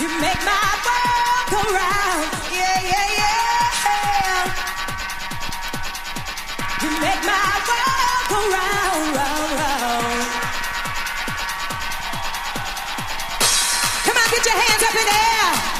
You make my world go round. Yeah, yeah, yeah. You make my world go round, round, round. Come on, get your hands up in the air.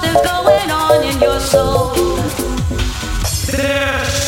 something's going on in your soul. There's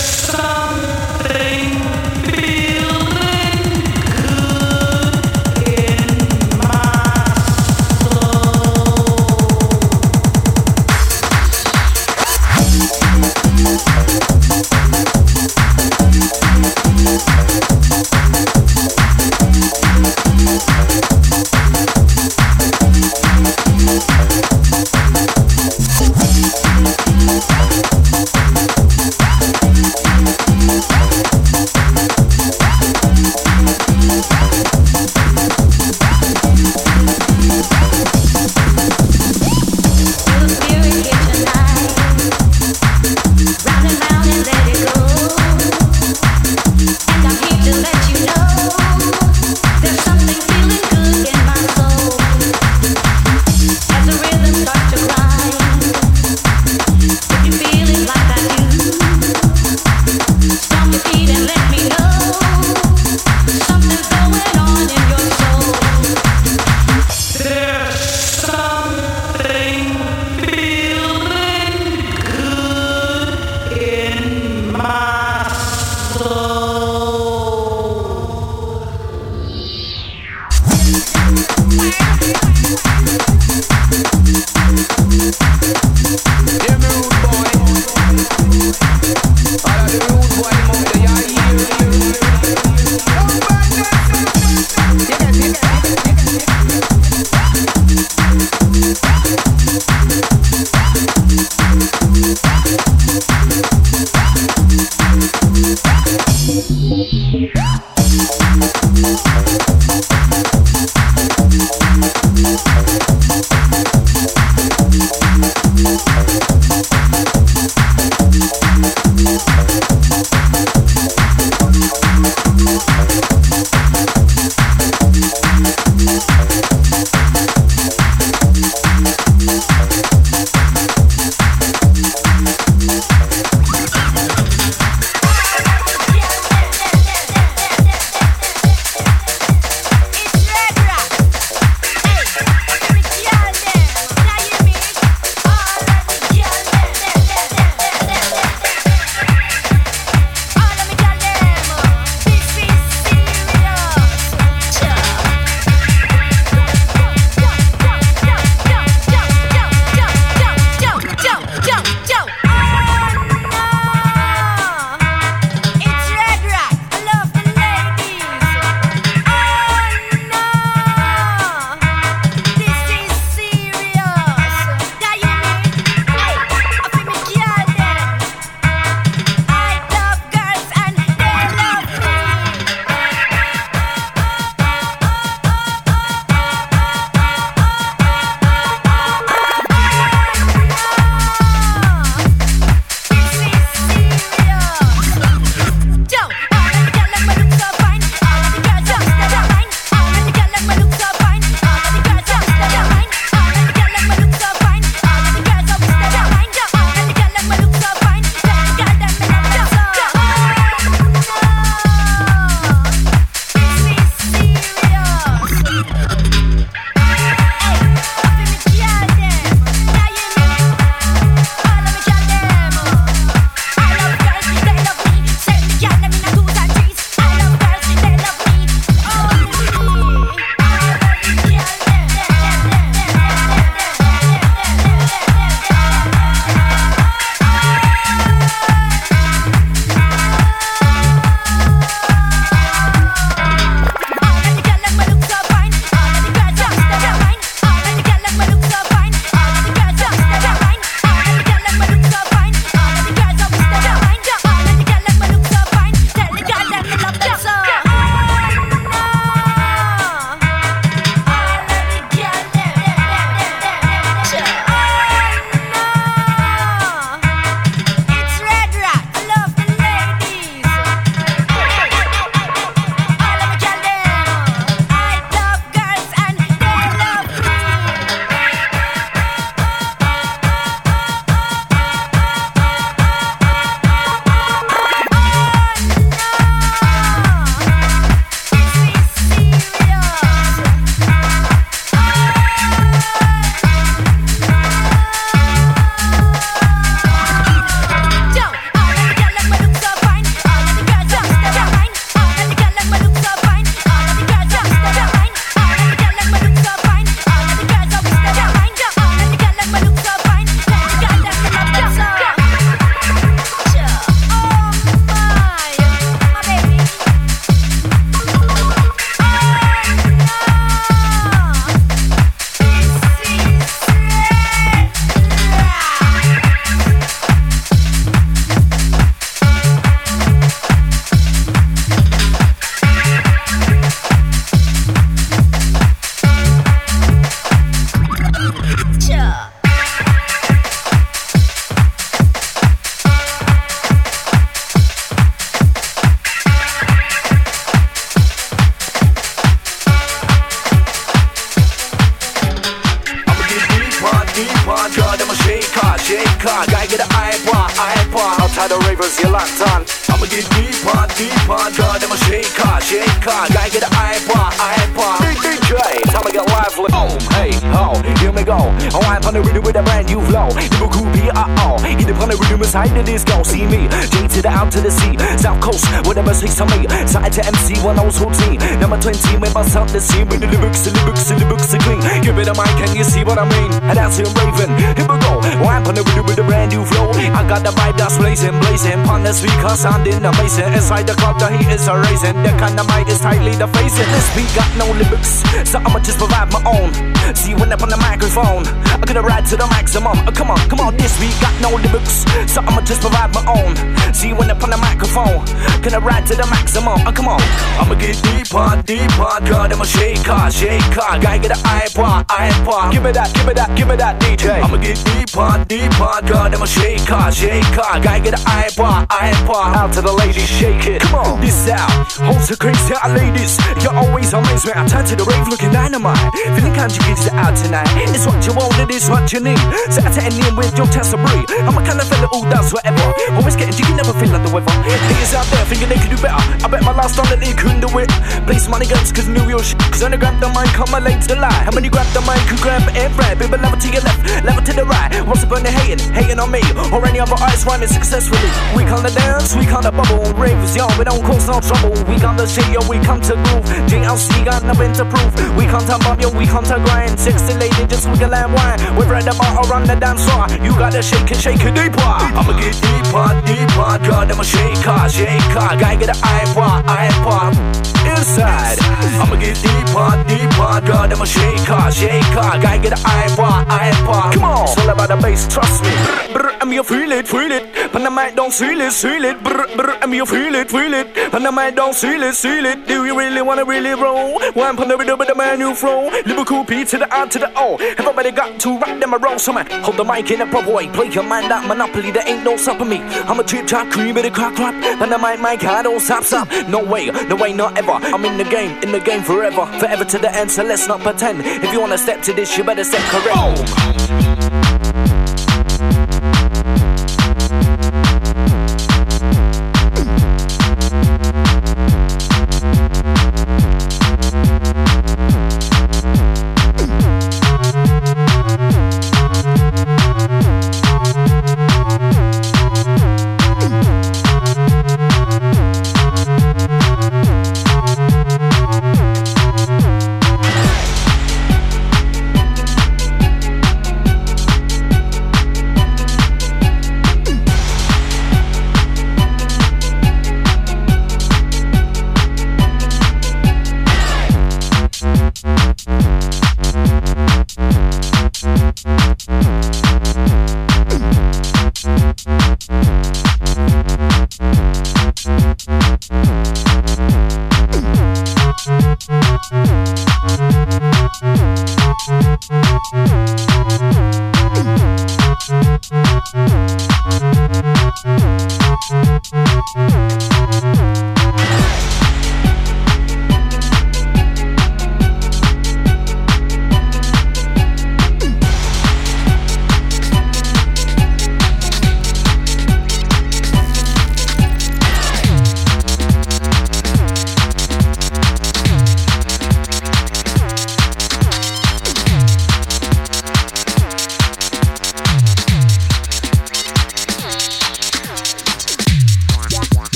the out to the sea. South Coast, whatever say to me. Side to MC, one also T. Number 20, when bust up the scene with the lyrics, the lyrics, the lyrics are clean. Give it a mic, can you see what I mean? And that's him raving. Here we go. Wham on the rhythm with a brand new flow. I got the vibe that's blazing, blazing. On the speaker, sounding amazing. Inside the club, the heat is a raising. The kind of mic is tightly the facing. This beat got no lyrics, so I'ma just provide my own. See when up on the microphone, I'm gonna ride to the maximum. Uh, come on, come on, this beat got no lyrics, so I'ma just provide my own. See when up on the microphone, Can I ride to the maximum. Uh, come on, I'ma get deeper, deeper. God, I'm a shaker, shaker. Gotta get an iPod, iPod. Give me that, give me that, give me that, DJ. I'ma get deeper, deeper. God, I'm a shaker, shaker. Gotta get an iPod, iPod. Out to the ladies, shake it. Come on, this out. Hold so crazy, out, ladies. You're always amaze me. I turn to the rave looking dynamite. Feeling kind you get out tonight. It's what you want, it is what you need. To end in with your of breed. I'm a kind of fella who does whatever. Always getting jiggy, never like the weather. Niggas out there thinking they could do better. I bet my last time that they couldn't do it. Place money guns cause knew your shit. Cause I grab the mic, I'm late to the light. How many grab the mic, who grab and right? Baby, level to your left, level to the right. What's up on the hating? Hating on me or any other artist rhyming successfully. We come to dance, we come to bubble. Ravers, yo, we don't cause no trouble. We come to shit, yo, we come to groove. JLC got nothing to prove. We come to bump, yo, we come to grind. 60 lady, just we can land wine. We're right about around the dance floor. You gotta shake it, shake it deeper. I'ma get deeper, deeper. God, I'm a shaker, shaker. Gotta get an iPod, iPod. I'ma get deeper, deeper. God, I'm a shaker, shaker. Gotta get an iPod, iPod. Come on, it's all about the bass, trust me. Brr, and you feel it, feel it. But the mic don't feel it, feel it. Brr, brr, and you feel it, feel it. And the mic don't feel it, feel it. Do you really wanna really roll? One rhythm with the man you flow. Liverpool P to the R to the O. Everybody got to rock them a roll, so man. Hold the mic in a proper way. Play your mind that monopoly, there ain't no stopping me. I'm a chip chop, cream of the crack rap. And the mic, mic, I don't stop, stop. No way, no way, not ever. I'm in the game, in the game forever. Forever to the end, so let's not pretend. If you wanna step to this, you better step correct. Oh.